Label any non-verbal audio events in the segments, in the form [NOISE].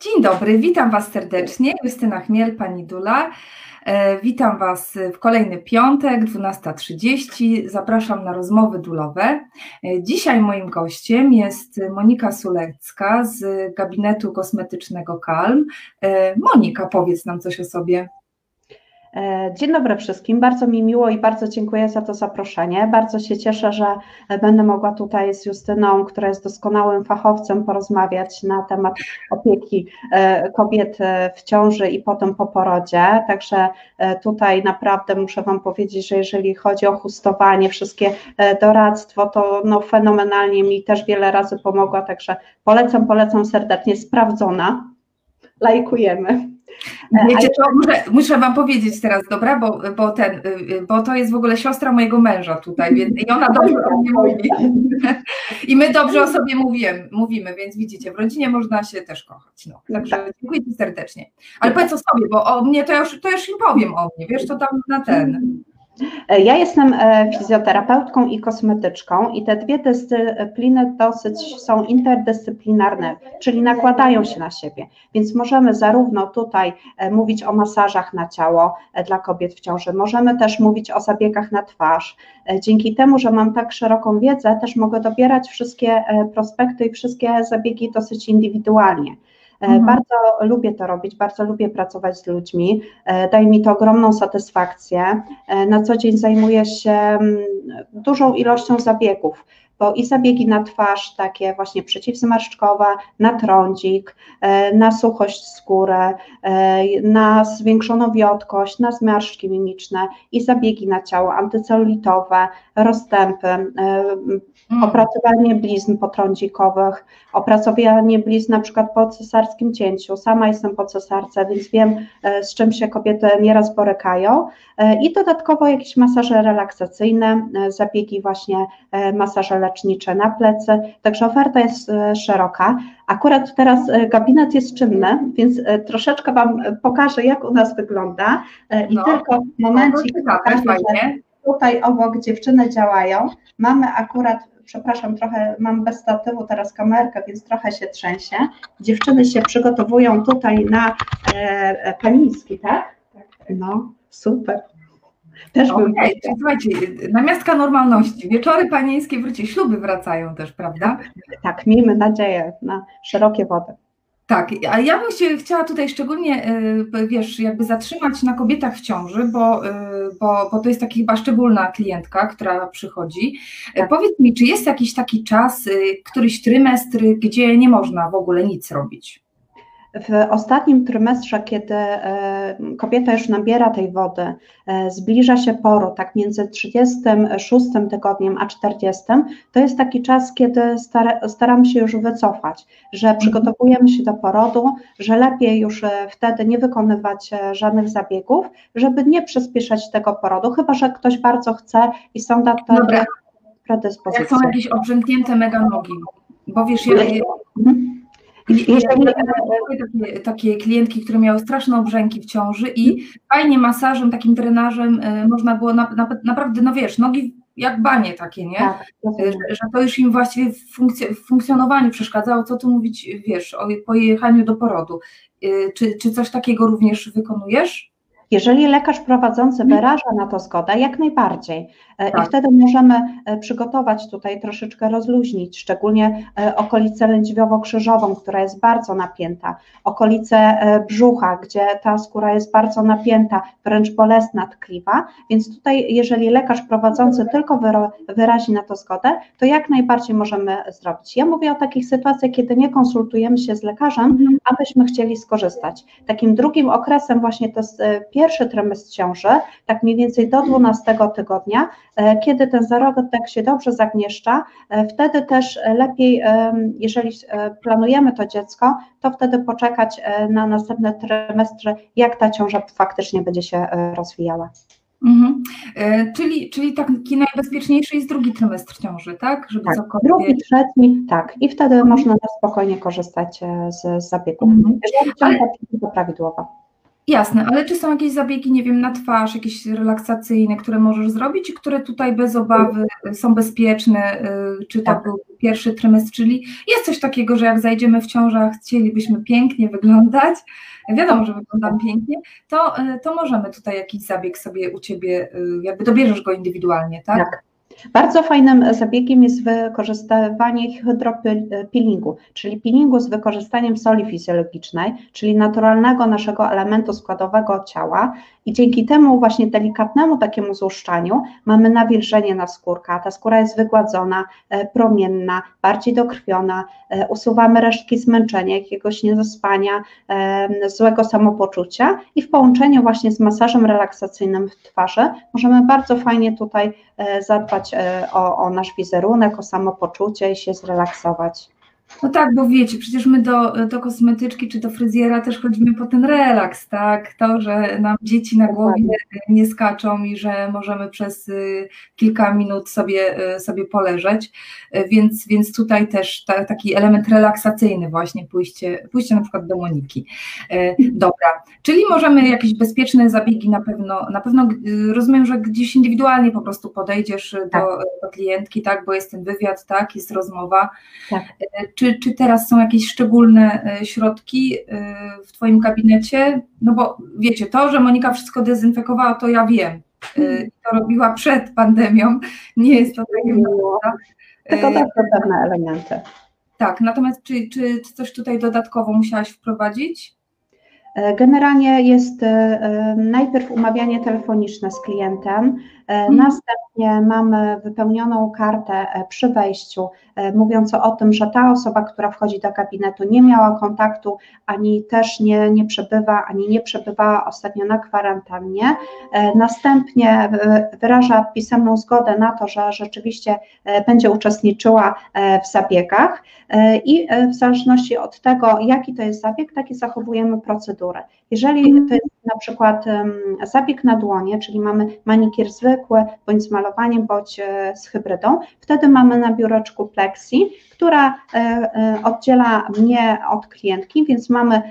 Dzień dobry, witam Was serdecznie. Justyna Chmiel, Pani Dula. E, witam Was w kolejny piątek, 12.30. Zapraszam na rozmowy dulowe. E, dzisiaj moim gościem jest Monika Sulecka z gabinetu kosmetycznego Kalm. E, Monika, powiedz nam coś o sobie. E, dzień dobry wszystkim. Bardzo mi miło i bardzo dziękuję za to zaproszenie. Bardzo się cieszę, że będę mogła tutaj z Justyną, która jest doskonałym fachowcem, porozmawiać na temat opieki e, kobiet e, w ciąży i potem po porodzie. Także tutaj naprawdę muszę Wam powiedzieć, że jeżeli chodzi o chustowanie, wszystkie doradztwo, to no fenomenalnie mi też wiele razy pomogła. Także polecam, polecam serdecznie. Sprawdzona. Lajkujemy. E, Wiecie, to muszę, muszę wam powiedzieć teraz, dobra, bo, bo, ten, y, y, bo to jest w ogóle siostra mojego męża tutaj, więc i ona dobrze o mnie mówi. I my dobrze o sobie mówimy, mówimy, więc widzicie, w rodzinie można się też kochać. No. Także tak. dziękuję Ci serdecznie. Ale powiedz o sobie, bo o mnie to już, to już im powiem o mnie, wiesz, to tam na ten. E, ja jestem e, fizjoterapeutką i kosmetyczką i te dwie dyscypliny dosyć są interdyscyplinarne, czyli nakładają się na siebie, więc możemy zarówno tutaj e, mówić o masażach na ciało dla kobiet w ciąży, możemy też mówić o zabiegach na twarz. Dzięki temu, że mam tak szeroką wiedzę, też mogę dobierać wszystkie prospekty i wszystkie zabiegi dosyć indywidualnie. E, mhm. Bardzo lubię to robić, bardzo lubię pracować z ludźmi, e, daje mi to ogromną satysfakcję. E, na co dzień zajmuję się mm, dużą ilością zabiegów bo i zabiegi na twarz, takie właśnie przeciwzmarszczkowe, na trądzik, na suchość skóry, na zwiększoną wiotkość, na zmarszczki mimiczne i zabiegi na ciało antycelulitowe, rozstępy, Mm. opracowanie blizn potrądzikowych, opracowanie blizn na przykład po cesarskim cięciu. Sama jestem po cesarce, więc wiem, e, z czym się kobiety nieraz borykają. E, I dodatkowo jakieś masaże relaksacyjne, e, zabiegi właśnie masaże lecznicze na plecy. Także oferta jest szeroka. Akurat teraz gabinet jest czynny, więc troszeczkę Wam pokażę, jak u nas wygląda. I no, tylko momencik no, pokażę, że tutaj obok dziewczyny działają. Mamy akurat przepraszam, trochę mam bez statywu teraz kamerkę, więc trochę się trzęsie. Dziewczyny się przygotowują tutaj na e, e paniński, tak? No, super. Też okay. był. Słuchajcie, namiastka normalności. Wieczory panieńskie wróci, śluby wracają też, prawda? Tak, miejmy nadzieję na szerokie wody. Tak, a ja bym się chciała tutaj szczególnie, e, wiesz, jakby zatrzymać na kobietach w ciąży, bo, e, bo, bo to jest taka chyba szczególna klientka, która przychodzi. E, tak. Powiedz mi, czy jest jakiś taki czas, któryś trymestr, gdzie nie można w ogóle nic robić? W ostatnim trymestrze, kiedy e, kobieta już nabiera tej wody, e, zbliża się poru, tak między 36 tygodniem a 40, to jest taki czas, kiedy staramy się już wycofać, że mhm. przygotowujemy się do porodu, że lepiej już e, wtedy nie wykonywać żadnych zabiegów, żeby nie przyspieszać tego porodu, chyba że ktoś bardzo chce i są na to predyspozycje. Jak są jakieś obrzęknięte mega nogi, bo wiesz, ja, Jeżeli takie, takie klientki, które miały straszne obrzęki w ciąży i mhm. fajnie masażem, takim drenażem e, można było na, na, naprawdę, no wiesz, nogi jak banie takie, nie? Tak, że, że, to już im właściwie w, w funkcjonowaniu przeszkadzało, co tu mówić, wiesz, o pojechaniu do porodu. E, czy, czy coś takiego również wykonujesz? Jeżeli lekarz prowadzący mhm. wyraża na to zgodę, jak najbardziej. E, tak. I wtedy możemy e, przygotować tutaj troszeczkę rozluźnić, szczególnie e, okolicę lędźwiowo-krzyżową, która jest bardzo napięta, okolice brzucha, gdzie ta skóra jest bardzo napięta, wręcz bolesna, tkliwa, więc tutaj jeżeli lekarz prowadzący tylko wyrazi na to zgodę, to jak najbardziej możemy zrobić. Ja mówię o takich sytuacjach, kiedy nie konsultujemy się z lekarzem, mhm. abyśmy chcieli skorzystać. Takim drugim okresem właśnie to jest pierwszy trymestr ciąży, tak mniej więcej do 12 tygodnia, e, kiedy ten zarodek się dobrze zagnieszcza, e, wtedy też lepiej, e, jeżeli planujemy to dziecko, to wtedy poczekać na następne trymestry, jak ta ciąża faktycznie będzie się rozwijała. Mhm. czyli, czyli taki najbezpieczniejszy jest drugi trymestr ciąży, tak? Żeby tak, cokolwiek... drugi, trzeci, tak. I wtedy mhm. można spokojnie korzystać z, z zabiegów, mhm. jeżeli ciąża Ale... prawidłowa. Jasne, ale czy są jakieś zabiegi, nie wiem, na twarz, jakieś relaksacyjne, które możesz zrobić i które tutaj bez obawy są bezpieczne, y, czy to tak. był pierwszy trymestr, czyli jest coś takiego, że jak zajdziemy w ciążę, chcielibyśmy pięknie wyglądać, wiadomo, że wyglądam pięknie, to, y, to możemy tutaj jakiś zabieg sobie u Ciebie, y, jakby dobierzesz go indywidualnie, tak? Tak, bardzo fajnym zabiegiem jest wykorzystywanie hydropeelingu, czyli peelingu z wykorzystaniem soli fizjologicznej, czyli naturalnego naszego elementu składowego ciała. I dzięki temu właśnie delikatnemu takiemu złuszczaniu mamy nawilżenie na skórka, ta skóra jest wygładzona, e, promienna, bardziej dokrwiona, e, usuwamy resztki zmęczenia, jakiegoś niezaspania, e, złego samopoczucia. I w połączeniu właśnie z masażem relaksacyjnym w twarzy możemy bardzo fajnie tutaj zadbać o, o nasz wizerunek, o samopoczucie i się zrelaksować. No tak, bo wiecie, przecież my do, do kosmetyczki czy do fryzjera też chodzimy po ten relaks, tak? To, że nam dzieci na głowie nie skaczą i że możemy przez y, kilka minut sobie, y, sobie poleżeć, y, więc, więc tutaj też ta, taki element relaksacyjny właśnie, pójście, pójście na przykład do Moniki. Dobra, czyli możemy jakieś bezpieczne zabiegi na pewno, na pewno rozumiem, że gdzieś indywidualnie po prostu podejdziesz tak. do, do klientki, tak, bo jest ten wywiad, tak, jest rozmowa. Tak czy, czy teraz są jakieś szczególne e, środki e, w Twoim gabinecie? No bo wiecie, to, że Monika wszystko dezynfekowała, to ja wiem. E, to robiła przed pandemią. Nie jest to takie Tylko tak pewne elementy. Tak, natomiast czy, czy coś tutaj dodatkowo musiałaś wprowadzić? Generalnie jest najpierw umawianie telefoniczne z klientem. Następnie mamy wypełnioną kartę przy wejściu E, mówiące o tym, że ta osoba, która wchodzi do gabinetu nie miała kontaktu, ani też nie, nie przebywa, ani nie przebywała ostatnio na kwarantannie. E, następnie wyraża pisemną zgodę na to, że rzeczywiście e, będzie uczestniczyła w zabiegach i w zależności od tego, jaki to jest zabieg, taki zachowujemy procedurę. Jeżeli to jest na przykład zabieg na dłonie, czyli mamy manikier zwykły, bądź z malowaniem, bądź z hybrydą, wtedy mamy na biureczku plek która e, e, oddziela mnie od klientki, więc mamy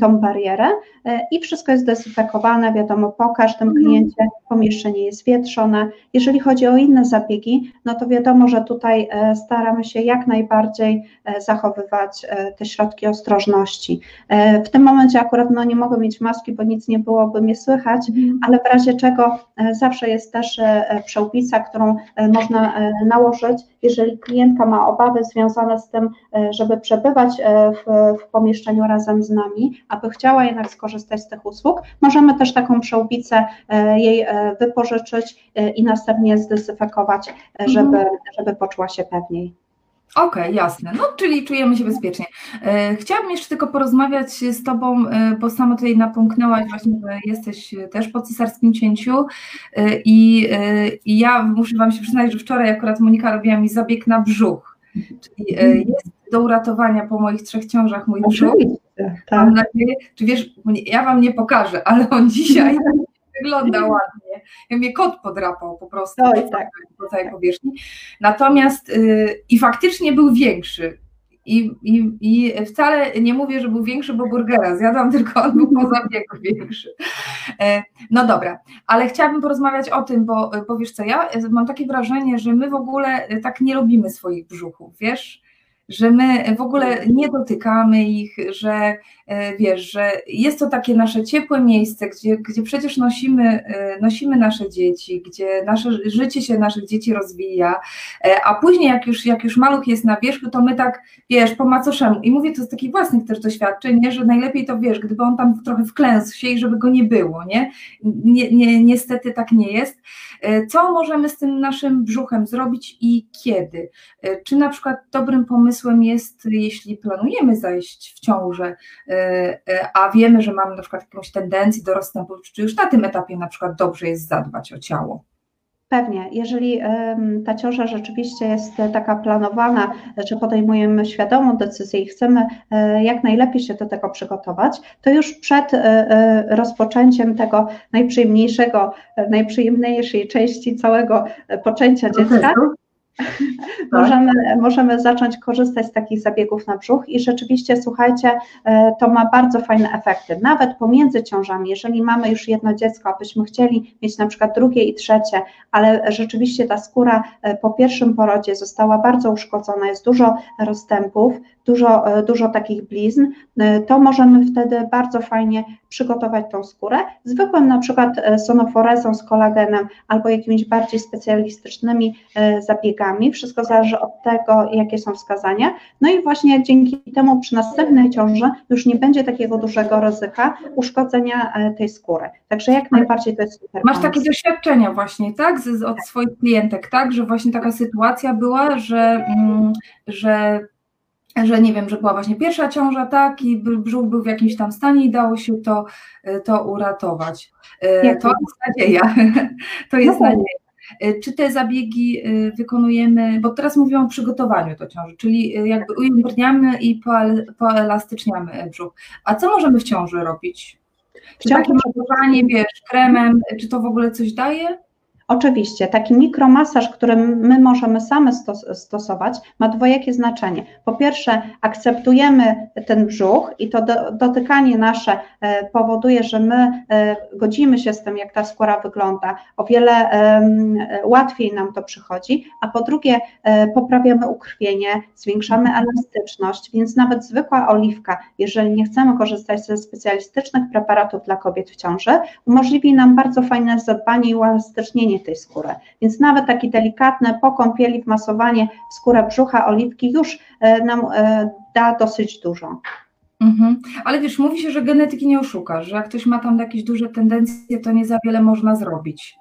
tą barierę e, i wszystko jest dezynfekowane, wiadomo, po każdym mhm. kliencie pomieszczenie jest wietrzone. Jeżeli chodzi o inne zabiegi, no to wiadomo, że tutaj staramy się jak najbardziej zachowywać te środki ostrożności. W tym momencie akurat no, nie mogę mieć maski, bo nic nie byłoby mnie słychać, mhm. ale w razie czego zawsze jest też przełbica, którą można nałożyć, jeżeli klientka ma obawy związane z tym, e, żeby przebywać e, w, w pomieszczeniu razem z nami, aby chciała jednak skorzystać z tych usług, możemy też taką przełbicę e, jej wypożyczyć i następnie zdezynfekować, żeby, mhm. żeby poczuła się pewniej. Okej, okay, jasne. No, czyli czujemy się bezpiecznie. Chciałabym jeszcze tylko porozmawiać z Tobą, bo sama tutaj napomknęłaś właśnie, że jesteś też po cesarskim cięciu i, i ja muszę Wam się przyznać, że wczoraj akurat Monika robiła mi zabieg na brzuch. Czyli e, jest do uratowania po moich trzech ciążach mój brzuch. Tak. Mam nadzieję, czy wiesz, ja wam nie pokażę, ale on dzisiaj [LAUGHS] wygląda ładnie. Ja mnie kot podrapał po prostu Oj, tak. po całej powierzchni. Natomiast yy, i faktycznie był większy. I, i, I wcale nie mówię, że był większy, bo burgera zjadłam, [LAUGHS] tylko on był po zabiegu większy. E, no dobra, ale chciałabym porozmawiać o tym, bo, bo wiesz co, ja mam takie wrażenie, że my w ogóle tak nie robimy swoich brzuchów, wiesz? Że my w ogóle nie dotykamy ich, że e, wiesz, że jest to takie nasze ciepłe miejsce, gdzie, gdzie przecież nosimy, e, nosimy nasze dzieci, gdzie nasze życie się naszych dzieci rozwija, e, a później jak już, jak już maluch jest na wierzchu, to my tak, wiesz, po macoszemu i mówię to z takich własnych też doświadczeń, nie, że najlepiej to, wiesz, gdyby on tam trochę wklęsł się i żeby go nie było, nie? nie, nie niestety tak nie jest. Co możemy z tym naszym brzuchem zrobić i kiedy? Czy na przykład dobrym pomysłem pomysłem jest, jeśli planujemy zajść w ciążę, e, e, a wiemy, że mamy na przykład jakąś tendencję do rozstępu, czy już na tym etapie na przykład dobrze jest zadbać o ciało? Pewnie, jeżeli ta ciąża rzeczywiście jest taka planowana, że podejmujemy świadomą decyzję i chcemy e, jak najlepiej się do tego przygotować, to już przed rozpoczęciem tego najprzyjemniejszego, najprzyjemniejszej części całego poczęcia dziecka, możemy, możemy zacząć korzystać z takich zabiegów na brzuch i rzeczywiście, słuchajcie, e, to ma bardzo fajne efekty. Nawet pomiędzy ciążami, jeżeli mamy już jedno dziecko, abyśmy chcieli mieć na przykład drugie i trzecie, ale rzeczywiście ta skóra e, po pierwszym porodzie została bardzo uszkodzona, jest dużo rozstępów, dużo, e, dużo takich blizn, to możemy wtedy bardzo fajnie przygotować tą skórę. Zwykłym na przykład sonoforezą z kolagenem albo jakimiś bardziej specjalistycznymi zabiegami. Wszystko zależy od tego, jakie są wskazania. No i właśnie dzięki temu przy następnej ciąży już nie będzie takiego dużego ryzyka uszkodzenia e, tej skóry. Także jak najbardziej to jest super. Masz takie doświadczenia właśnie, tak, z, od swoich klientek, tak, że właśnie taka sytuacja była, że, mm, że że nie wiem, że była właśnie pierwsza ciąża, tak, i brzuch był w jakimś tam stanie i dało się to, e, to uratować. E, to jest nadzieja. [LAUGHS] To jest nadzieja. E, czy te zabiegi e, wykonujemy, bo teraz mówię o przygotowaniu do ciąży, czyli e, jakby ujędrniamy i poelastyczniamy brzuch. A co możemy w ciąży robić? Czy takie matowanie, wiesz, kremem, czy to w ogóle coś daje? Oczywiście, taki mikromasaż, który my możemy same stos stosować, ma dwojakie znaczenie. Po pierwsze, akceptujemy ten brzuch i to do, dotykanie nasze e, powoduje, że my e, godzimy się z tym, jak ta skóra wygląda. O wiele łatwiej nam to przychodzi, a po drugie, e, poprawiamy ukrwienie, zwiększamy elastyczność, więc nawet zwykła oliwka, jeżeli nie chcemy korzystać ze specjalistycznych preparatów dla kobiet w ciąży, umożliwi nam bardzo fajne zadbanie i uelastycznienie tej skóry. Więc nawet takie delikatne po kąpieli wmasowanie w skórę brzucha oliwki już e, nam e, da dosyć dużo. Mhm. Ale wiesz, mówi się, że genetyki nie oszuka, że jak ktoś ma tam jakieś duże tendencje, to nie za wiele można zrobić.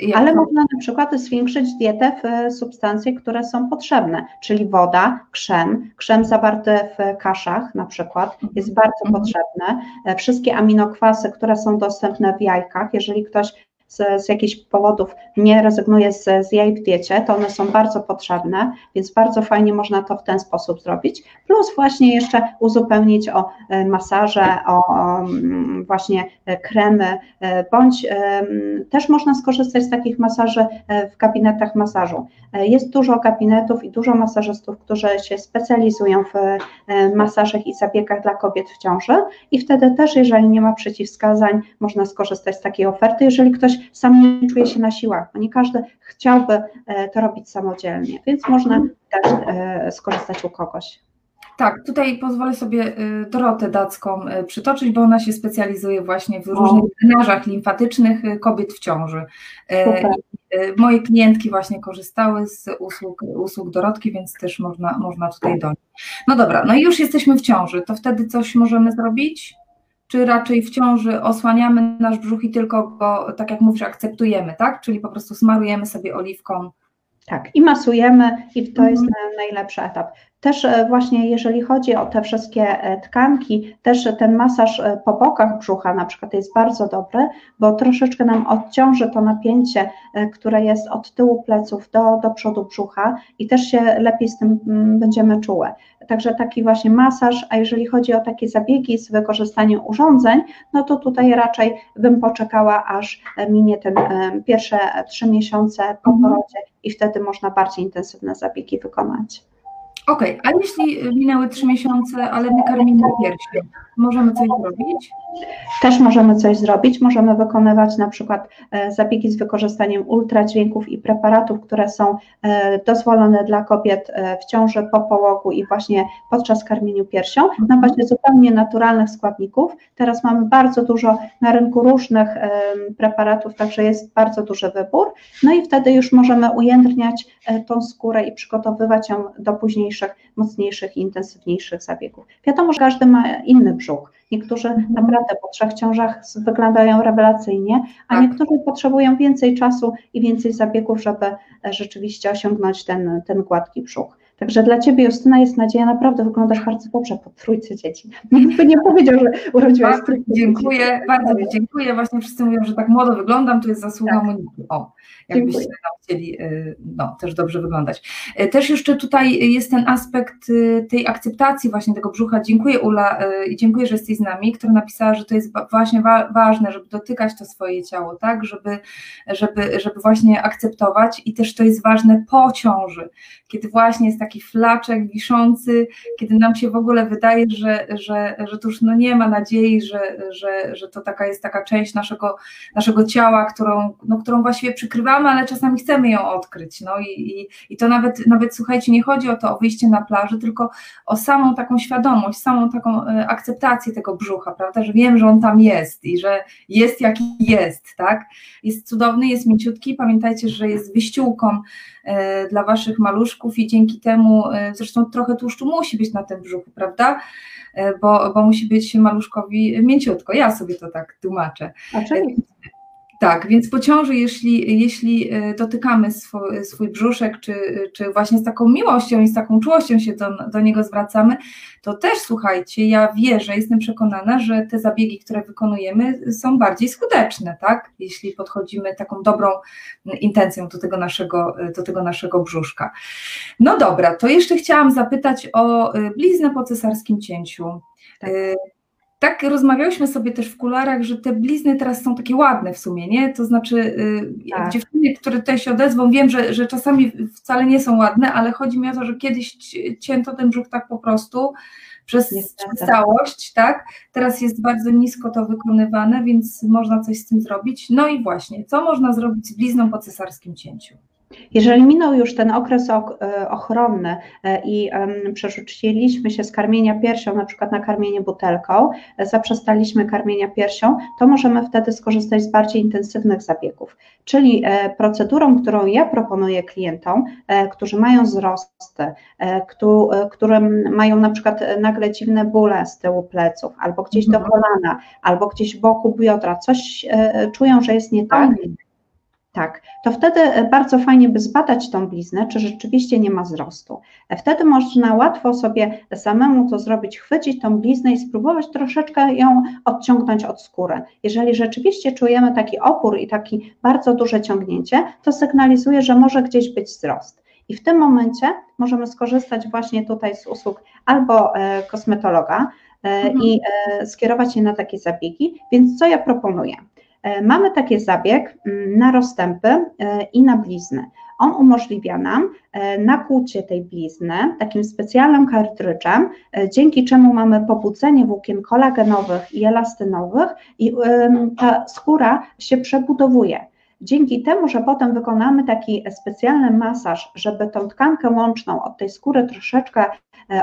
Jak Ale to... można na przykład zwiększyć dietę w e, substancje, które są potrzebne, czyli woda, krzem, krzem zawarty w kaszach na przykład jest bardzo mhm. potrzebny. Wszystkie aminokwasy, które są dostępne w jajkach, jeżeli ktoś z, z jakichś powodów nie rezygnuje z, z jaj w diecie, to one są bardzo potrzebne, więc bardzo fajnie można to w ten sposób zrobić. Plus właśnie jeszcze uzupełnić o e, masaże, o, o mm, właśnie e, kremy, e, bądź też można skorzystać z takich masaży w gabinetach masażu. Jest dużo gabinetów i dużo masażystów, którzy się specjalizują w masażach i zabiegach dla kobiet w ciąży i wtedy też, jeżeli nie ma przeciwwskazań, można skorzystać z takiej oferty. Jeżeli ktoś sam nie czuje się na siłach, bo nie każdy chciałby e, to robić samodzielnie, więc można też e, skorzystać u kogoś. Tak, tutaj pozwolę sobie e, Dorotę Dacką przytoczyć, bo ona się specjalizuje właśnie w różnych drenażach limfatycznych kobiet w ciąży. Moje klientki właśnie korzystały z usług, usług Dorotki, więc też można, można tutaj do. No dobra, no i już jesteśmy w ciąży, to wtedy coś możemy zrobić? Czy raczej w ciąży osłaniamy nasz brzuch i tylko go, tak jak mówisz, akceptujemy, tak? Czyli po prostu smarujemy sobie oliwką. Tak, i masujemy, i to jest mhm. najlepszy etap. Też e, właśnie jeżeli chodzi o te wszystkie e, tkanki, też ten masaż e, po bokach brzucha na przykład jest bardzo dobry, bo troszeczkę nam odciąży to napięcie, które jest od tyłu pleców do, do przodu brzucha i też się lepiej z tym mm, będziemy czułe. Także taki właśnie masaż, a jeżeli chodzi o takie zabiegi z wykorzystaniem urządzeń, no to tutaj raczej bym poczekała, aż minie ten pierwsze trzy miesiące po mhm. porodzie i wtedy można bardziej intensywne zabiegi wykonać. Okej, okay, a jeśli minęły trzy miesiące, ale my karmimy piersi, możemy coś zrobić? Też możemy coś zrobić. Możemy wykonywać na przykład e, zabiegi z wykorzystaniem ultradźwięków i preparatów, które są e, dozwolone dla kobiet e, w ciąży, po połogu i właśnie podczas karmieniu piersią na bazie zupełnie naturalnych składników. Teraz mamy bardzo dużo na rynku różnych preparatów, także jest bardzo duży wybór. No i wtedy już możemy ujędrniać tą skórę i przygotowywać ją do późniejszych, mocniejszych i intensywniejszych zabiegów. Wiadomo, że każdy ma inny brzuch. Niektórzy mhm. naprawdę po trzech ciążach wyglądają rewelacyjnie, a tak. niektórzy potrzebują więcej czasu i więcej zabiegów, żeby e, rzeczywiście osiągnąć ten, ten gładki brzuch. Także dla Ciebie, Justyna, jest nadzieja, naprawdę wyglądasz bardzo dobrze po trójce dzieci. [LAUGHS] Nikt by nie powiedział, że urodziłaś trójkę Dziękuję, dzieci. bardzo dziękuję. Właśnie wszyscy mówią, że tak młodo wyglądam, to jest zasługa tak. Moniki. O, jakbyście nam chcieli y, no, też dobrze wyglądać. Y, też jeszcze tutaj jest ten aspekt y, tej akceptacji właśnie tego brzucha. Dziękuję Ula i dziękuję, że jesteś z nami, która napisała, że to jest właśnie wa ważne, żeby dotykać to swoje ciało, tak, żeby, żeby, żeby właśnie akceptować i też to jest ważne po ciąży, kiedy właśnie jest taki flaczek wiszący, kiedy nam się w ogóle wydaje, że, że, że to już no nie ma nadziei, że, że, że to taka jest taka część naszego, naszego ciała, którą, no, którą właściwie przykrywamy, ale czasami chcemy ją odkryć. No i, i, i to nawet, nawet słuchajcie, nie chodzi o to o wyjście na plaży, tylko o samą taką świadomość, samą taką e, akceptację tego brzucha, prawda, że wiem, że on tam jest i że jest jaki jest, tak? Jest cudowny, jest mięciutki, pamiętajcie, że jest wyściółką e, dla waszych maluszków i dzięki temu, e, zresztą trochę tłuszczu musi być na tym brzuchu, prawda? Bo, bo musi być maluszkowi mięciutko. Ja sobie to tak tłumaczę. Oczywiście. Tak, więc po ciąży, jeśli, jeśli e, dotykamy swój, swój brzuszek, czy, czy właśnie z taką miłością i z taką czułością się do, do niego zwracamy, to też słuchajcie, ja wierzę, jestem przekonana, że te zabiegi, które wykonujemy, są bardziej skuteczne, tak? Jeśli podchodzimy taką dobrą intencją do tego naszego, do tego naszego brzuszka. No dobra, to jeszcze chciałam zapytać o e, bliznę po cesarskim cięciu. Tak. Tak rozmawiałyśmy sobie też w kularach, że te blizny teraz są takie ładne w sumie, nie? To znaczy y, tak. dziewczyny, które tutaj się odezwą, wiem, że, że czasami wcale nie są ładne, ale chodzi mi o to, że kiedyś cięto ten brzuch tak po prostu przez, przez całość, tak? Teraz jest bardzo nisko to wykonywane, więc można coś z tym zrobić. No i właśnie, co można zrobić z blizną po cesarskim cięciu? Jeżeli minął już ten okres e, ochronny e, i przerzuciliśmy się z karmienia piersią na przykład na karmienie butelką, e, zaprzestaliśmy karmienia piersią, to możemy wtedy skorzystać z bardziej intensywnych zabiegów. Czyli procedurą, którą ja proponuję klientom, którzy mają wzrosty, którym mają na przykład nagle dziwne bóle z tyłu pleców, albo gdzieś do mhm. kolana, albo gdzieś wokół biodra, coś czują, że jest nie tak, tak, to wtedy e, bardzo fajnie by zbadać tą bliznę, czy rzeczywiście nie ma wzrostu. E, wtedy można łatwo sobie samemu to zrobić, chwycić tą bliznę i spróbować troszeczkę ją odciągnąć od skóry. Jeżeli rzeczywiście czujemy taki opór i takie bardzo duże ciągnięcie, to sygnalizuje, że może gdzieś być wzrost. I w tym momencie możemy skorzystać właśnie tutaj z usług albo e, kosmetologa mhm. i skierować się na takie zabiegi. Więc co ja proponuję? E, mamy taki zabieg mm, na rozstępy e, i na blizny. On umożliwia nam e, nakłucie tej blizny takim specjalnym kartryczem, dzięki czemu mamy pobudzenie włókien kolagenowych i elastynowych i ta skóra się przebudowuje. Dzięki temu, że potem wykonamy taki specjalny masaż, żeby tą tkankę łączną od tej skóry troszeczkę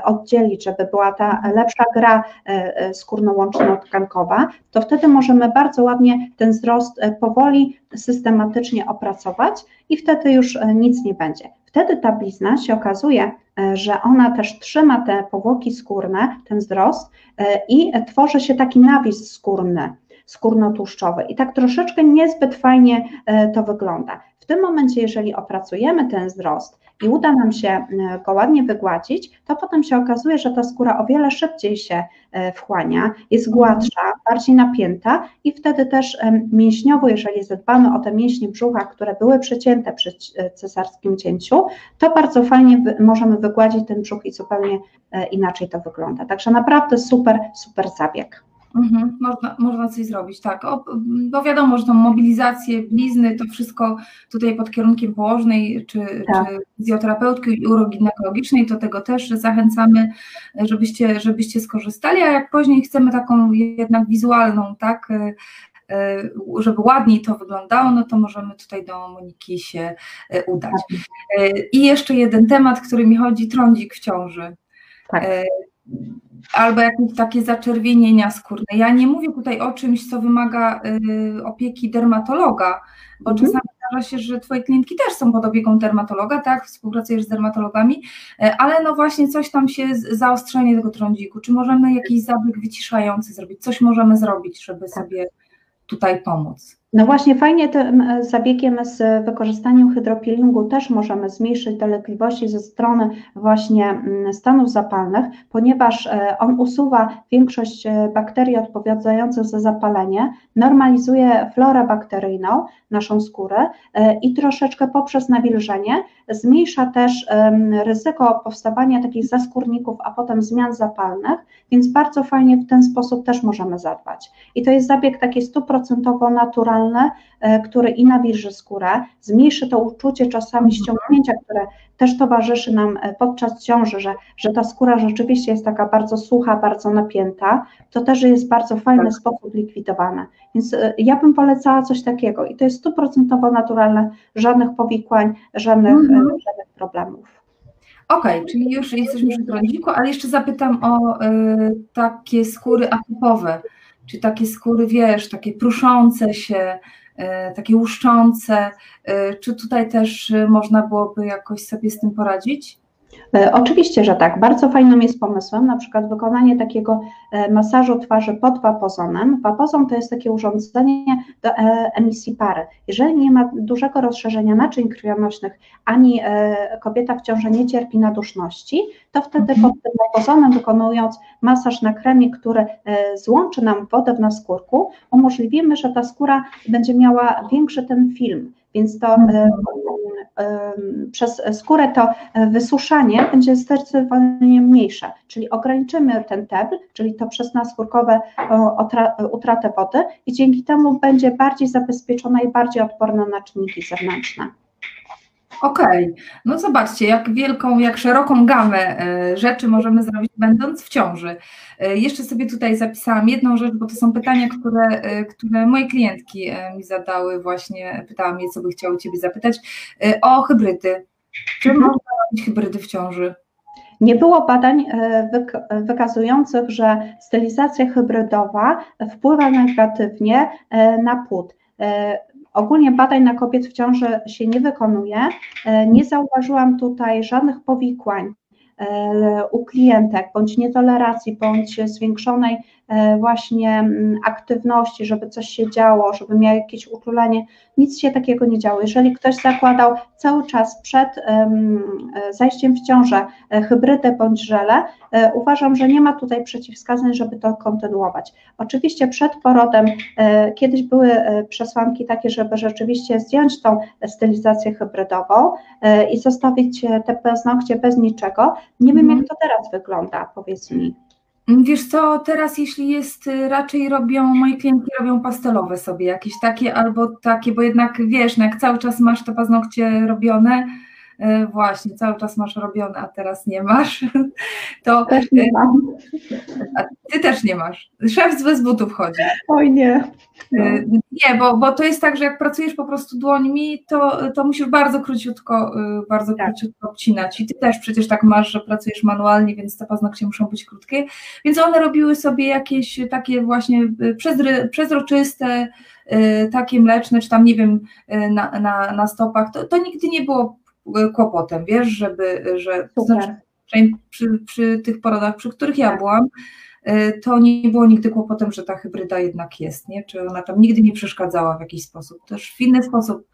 oddzielić, żeby była ta lepsza gra e, e, skórno-łączno-tkankowa, to wtedy możemy bardzo ładnie ten wzrost powoli, systematycznie opracować i wtedy już nic nie będzie. Wtedy ta blizna się okazuje, że ona też trzyma te powłoki skórne, ten wzrost i tworzy się taki nawis skórny, skórno-tłuszczowy. I tak troszeczkę niezbyt fajnie to wygląda. W tym momencie, jeżeli opracujemy ten wzrost i uda nam się e, go ładnie wygładzić, to potem się okazuje, że ta skóra o wiele szybciej się e, wchłania, jest gładsza, bardziej napięta i wtedy też mięśniowo, jeżeli zadbamy o te mięśnie brzucha, które były przecięte przy e, cesarskim cięciu, to bardzo fajnie możemy wygładzić ten brzuch i zupełnie inaczej to wygląda. Także naprawdę super, super zabieg. Mhm, można, można coś zrobić, tak. O, bo wiadomo, że tą mobilizację blizny, to wszystko tutaj pod kierunkiem położnej, czy, tak. czy fizjoterapeutki uroginekologicznej, to tego też zachęcamy, żebyście, żebyście skorzystali, a jak później chcemy taką jednak wizualną, tak, e, e, żeby ładniej to wyglądało, no to możemy tutaj do Moniki się e, udać. Tak. I jeszcze jeden temat, który mi chodzi, trądzik w ciąży. Tak albo jakieś takie zaczerwienienia skórne. Ja nie mówię tutaj o czymś, co wymaga y, opieki dermatologa, bo mhm. czasami zdarza się, że Twoje klientki też są pod opieką dermatologa, tak, współpracujesz z dermatologami, y, ale no właśnie coś tam się, zaostrzenie tego trądziku, czy możemy jakiś zabieg wyciszający zrobić, coś możemy zrobić, żeby tak. sobie tutaj pomóc. No właśnie, fajnie tym e, zabiegiem z wykorzystaniem hydropeelingu też możemy zmniejszyć dolegliwości ze strony właśnie mm, stanów zapalnych, ponieważ e, on usuwa większość e, bakterii odpowiadających za zapalenie, normalizuje florę bakteryjną, naszą skórę i troszeczkę poprzez nawilżenie zmniejsza też ryzyko powstawania takich zaskórników, a potem zmian zapalnych, więc bardzo fajnie w ten sposób też możemy zadbać. I to jest zabieg taki stuprocentowo naturalny, e, który i nawilży skórę, zmniejszy to uczucie czasami mhm. ściągnięcia, które też towarzyszy nam e, podczas ciąży, że, że ta skóra rzeczywiście jest taka bardzo sucha, bardzo napięta, to też jest bardzo fajny tak. sposób likwidowane. Więc e, ja bym polecała coś takiego i to jest stuprocentowo naturalne, żadnych powikłań, żadnych, mhm. żadnych problemów. Okej, okay, czyli już jesteśmy przy trądziku, ale jeszcze zapytam o y, takie skóry akupowe, czy takie skóry, wiesz, takie pruszące się, y, takie łuszczące, y, czy tutaj też można byłoby jakoś sobie z tym poradzić? E, oczywiście, że tak. Bardzo fajnym jest pomysłem na przykład wykonanie takiego e, masażu twarzy pod wapozonem. Wapozon to jest takie urządzenie do e, emisji pary. Jeżeli nie ma dużego rozszerzenia naczyń krwionośnych, ani kobieta w ciąży nie cierpi na duszności, to wtedy mhm. pod tym wapozonem wykonując masaż na kremie, który złączy nam wodę w naskórku, umożliwimy, że ta skóra będzie miała większy ten film więc to mhm. przez skórę to wysuszanie będzie zdecydowanie mniejsze, czyli ograniczymy ten tebl, czyli to przez naskórkowe utratę wody i dzięki temu będzie bardziej zabezpieczona i bardziej odporna na czynniki zewnętrzne. Okej, okay. no zobaczcie, jak wielką, jak szeroką gamę e, rzeczy możemy zrobić, będąc w ciąży. E, jeszcze sobie tutaj zapisałam jedną rzecz, bo to są pytania, które, e, które moje klientki mi zadały, właśnie pytałam je, co by chciały Ciebie zapytać, o hybrydy. Czy mhm. można robić hybrydy w ciąży? Nie było badań wykazujących, że stylizacja hybrydowa wpływa negatywnie na płód. Ogólnie badań na kobiet w ciąży się nie wykonuje. E, nie zauważyłam tutaj żadnych powikłań e, u klientek, bądź nietoleracji, bądź zwiększonej właśnie mm, aktywności, żeby coś się działo, żeby miał jakieś uczulenie, nic się takiego nie działo. Jeżeli ktoś zakładał cały czas przed e, zajściem w ciążę e, hybrydę bądź żele, uważam, że nie ma tutaj przeciwwskazań, żeby to kontynuować. Oczywiście przed porodem kiedyś były przesłanki takie, żeby rzeczywiście zdjąć tą stylizację hybrydową i zostawić te paznokcie bez niczego. Nie wiem, jak mhm. to teraz wygląda, powiedz mi. Wiesz co, teraz jeśli jest, y, raczej robią, moi klientki robią pastelowe sobie, jakieś takie albo takie, bo jednak wiesz, no jak cały czas masz te paznokcie robione, właśnie, cały czas masz robione, a teraz nie masz, [LAUGHS] to... Też nie y, mam. Ty też nie masz. Szef bez butów chodzi. Oj nie. No. Nie, bo, bo to jest tak, że jak pracujesz po prostu dłońmi, to, to musisz bardzo króciutko, bardzo tak. króciutko obcinać. I ty też przecież tak masz, że pracujesz manualnie, więc te paznokcie muszą być krótkie. Więc one robiły sobie jakieś takie właśnie przezry, przezroczyste, takie mleczne, czy tam nie wiem, na, na, na stopach. To, to nigdy nie było kłopotem, wiesz, żeby, że znaczy, przy, przy tych porodach, przy których ja tak. byłam, E, to nie było nigdy kłopotem, że ta hybryda jednak jest, nie? Czy ona tam nigdy nie przeszkadzała w jakiś sposób. Też w inny sposób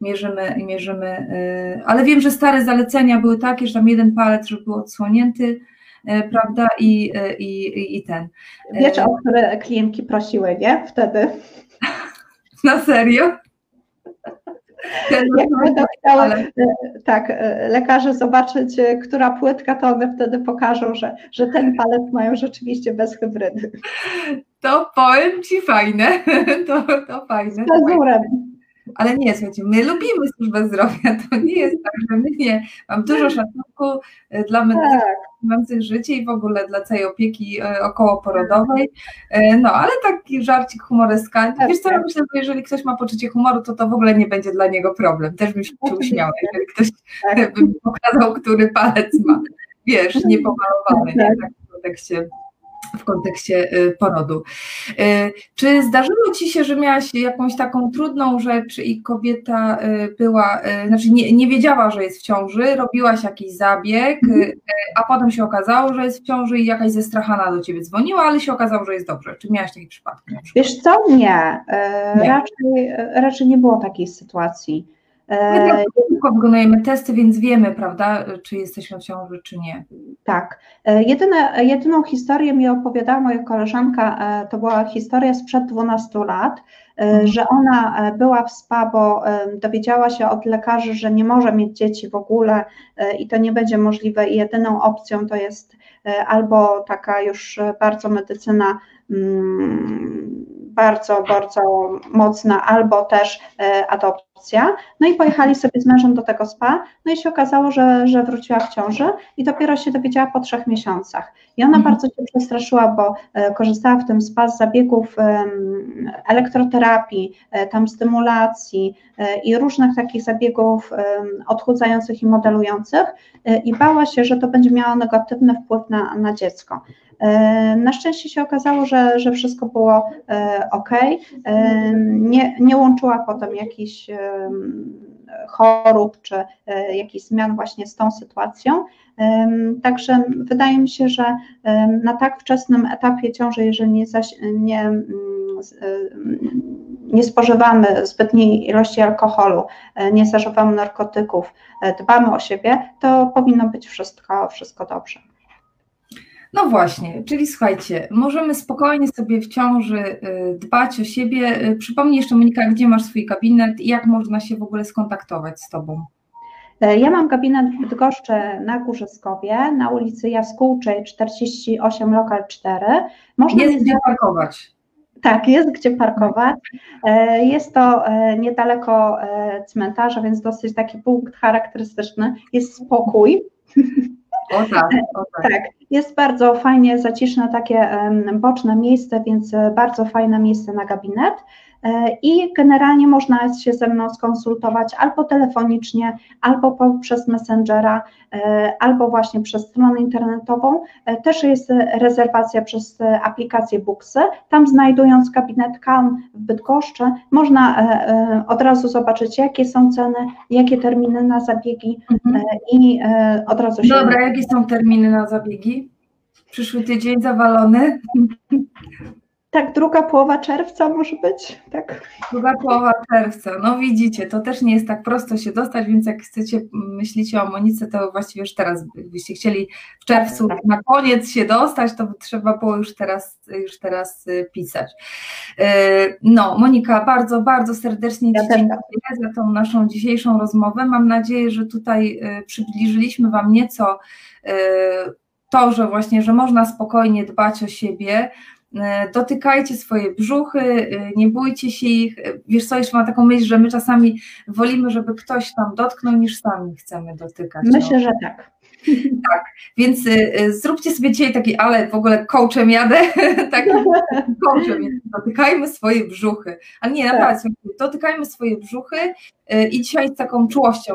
mierzymy, mierzymy, e, ale wiem, że stare zalecenia były takie, że tam jeden palec, żeby był odsłonięty, e, prawda, i, i, i ten. Wiesz, o które klientki prosiły, nie? Wtedy. [LAUGHS] Na serio? Jak będą chciały, ale... tak, e, lekarze zobaczyć, e, która płytka, to one wtedy pokażą, że, że ten palec mają rzeczywiście bez hybrydy. To powiem Ci fajne, [LAUGHS] to, to fajne. Z pazurem. Ale nie, słuchajcie, my lubimy służbę zdrowia, to nie jest tak, że my nie. Mam dużo szacunku e, dla medyków tak. życie i w ogóle dla całej opieki e, okołoporodowej, e, no ale taki żarcik humoreska. Tak, Wiesz co, ja myślę, że jeżeli ktoś ma poczucie humoru, to to w ogóle nie będzie dla niego problem. Też bym się uśmiała, jeżeli ktoś tak. [LAUGHS] by mi pokazał, który palec ma, wiesz, niepomalowany, tak. nie, tak w kontekście w kontekście y, porodu. Y, czy zdarzyło Ci się, że miałaś jakąś taką trudną rzecz i kobieta y, była, znaczy nie, nie wiedziała, że jest w ciąży, robiłaś jakiś zabieg, mhm. a potem się okazało, że jest w ciąży i jakaś zestrachana do Ciebie dzwoniła, ale się okazało, że jest dobrze. Czy miałaś taki przypadek? Wiesz co? Nie. nie. Raczej, raczej nie było takiej sytuacji. My tylko wykonujemy testy, więc wiemy, prawda, czy jesteśmy w ciąży, czy nie. Tak. E, jedyne, jedyną historię mi opowiadała moja koleżanka, e, to była historia sprzed 12 lat, e, mhm. że ona była w spa, bo dowiedziała się od lekarzy, że nie może mieć dzieci w ogóle i to nie będzie możliwe i jedyną opcją to jest albo taka już bardzo medycyna mm, bardzo, bardzo mocna, albo też adopcja. No i pojechali sobie z mężem do tego spa, no i się okazało, że, że wróciła w ciąży i dopiero się dowiedziała po trzech miesiącach. I ona mhm. bardzo się przestraszyła, bo e, korzystała w tym spa z zabiegów elektroterapii, e, tam stymulacji e, i różnych takich zabiegów odchudzających i modelujących i bała się, że to będzie miało negatywny wpływ na, na dziecko. Na szczęście się okazało, że, że wszystko było ok. Nie, nie łączyła potem jakichś chorób czy jakichś zmian właśnie z tą sytuacją. Także wydaje mi się, że na tak wczesnym etapie ciąży, jeżeli nie, zaś, nie, mm, nie spożywamy zbytniej ilości alkoholu, e, nie zażywamy narkotyków, e, dbamy o siebie, to powinno być wszystko, wszystko dobrze. No właśnie, czyli słuchajcie, możemy spokojnie sobie w ciąży y, dbać o siebie. Y, przypomnij jeszcze Monika, gdzie masz swój gabinet i jak można się w ogóle skontaktować z Tobą? E, ja mam gabinet w Bydgoszczy na Górzyskowie, na ulicy Jaskółczej 48, lokal 4. Można jest gdzie parkować. Tak, jest gdzie parkować. E, jest to e, niedaleko cmentarza, więc dosyć taki punkt charakterystyczny. Jest spokój. [LAUGHS] Tak, tak. tak. Jest bardzo fajnie zaciszne takie boczne miejsce, więc bardzo fajne miejsce na gabinet. E, i generalnie można się ze mną skonsultować albo telefonicznie, albo poprzez Messengera, e, albo właśnie przez stronę internetową. E, też jest rezerwacja przez aplikację Booksy. Tam znajdując gabinet Calm w Bydgoszczy, można od razu zobaczyć, jakie są ceny, jakie terminy na zabiegi mhm. i od razu się... Dobra, jakie są terminy na zabiegi? Przyszły tydzień zawalony. Tak, druga połowa czerwca może być, tak? Druga połowa czerwca, no widzicie, to też nie jest tak prosto się dostać, więc jak chcecie, myślicie o Monice, to właściwie już teraz, byście chcieli w czerwcu tak. na koniec się dostać, to trzeba było już teraz, już teraz y, pisać. Y, no, Monika, bardzo, bardzo serdecznie ja Ci dziękuję za tą naszą dzisiejszą rozmowę. Mam nadzieję, że tutaj y, przybliżyliśmy Wam nieco to, że właśnie, że można spokojnie dbać o siebie, dotykajcie swoje brzuchy, e, nie bójcie się ich. E, wiesz co, jeszcze mam taką myśl, że my czasami wolimy, żeby ktoś tam dotknął, niż sami chcemy dotykać. Myślę, no. że tak. [LAUGHS] Tak, więc zróbcie sobie dzisiaj taki, ale w ogóle coachem jadę, [LAUGHS] takim [LAUGHS] coachem, dotykajmy swoje brzuchy. Ale nie, naprawdę, tak. dotykajmy swoje brzuchy i dzisiaj z taką czułością,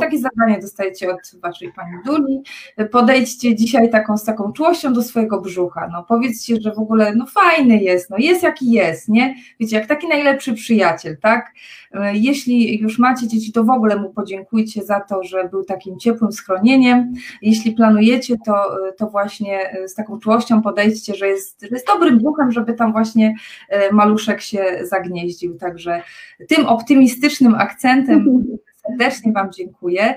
takie zadanie dostajecie od waszej pani Duli, podejdźcie dzisiaj taką, z taką czułością do swojego brzucha, no powiedzcie, że w ogóle, no fajny jest, no jest jaki jest, nie? Wiecie, jak taki najlepszy przyjaciel, tak? Jeśli już macie dzieci, to w ogóle mu podziękujcie za to, że był takim ciepłym schronieniem, jeśli planujecie, to, to właśnie e, z taką czułością podejdźcie, że jest, że jest dobrym duchem, żeby tam właśnie e, maluszek się zagnieździł. Także tym optymistycznym akcentem encanta muito [LAUGHS] serdecznie Wam dziękuję.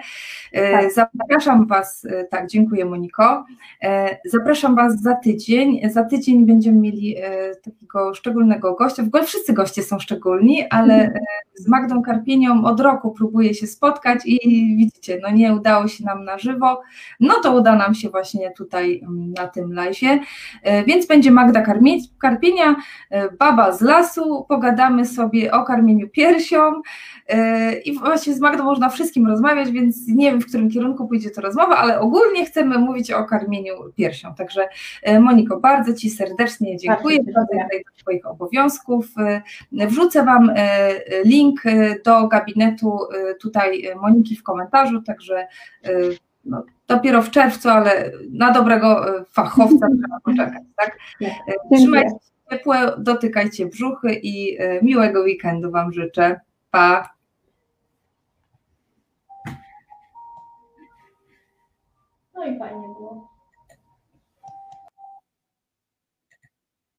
E, tak. Zapraszam Was, e, tak, dziękuję Moniko. E, zapraszam Was za tydzień. Za tydzień będziemy mieli takiego szczególnego gościa. W ogóle wszyscy goście są szczególni, ale z Magdą Karpienią od roku próbuję się spotkać i widzicie, no nie udało się nam na żywo, no to uda nam się właśnie tutaj mm, na tym live'ie. Więc będzie Magda Karpienia, baba z lasu, pogadamy sobie o karmieniu piersią i właśnie z Magdą to można wszystkim rozmawiać, więc nie wiem, w którym kierunku pójdzie to rozmowa, ale ogólnie chcemy mówić o karmieniu piersią. Także e, Moniko, bardzo Ci serdecznie dziękuję, bardzo do Twoich obowiązków. E, wrzucę Wam e, link do gabinetu tutaj Moniki w komentarzu, także no, dopiero w czerwcu, ale na dobrego fachowca [LAUGHS] trzeba poczekać. Tak? Trzymajcie się ciepło, dotykajcie brzuchy i miłego weekendu Wam życzę. Pa! No i fajnie było.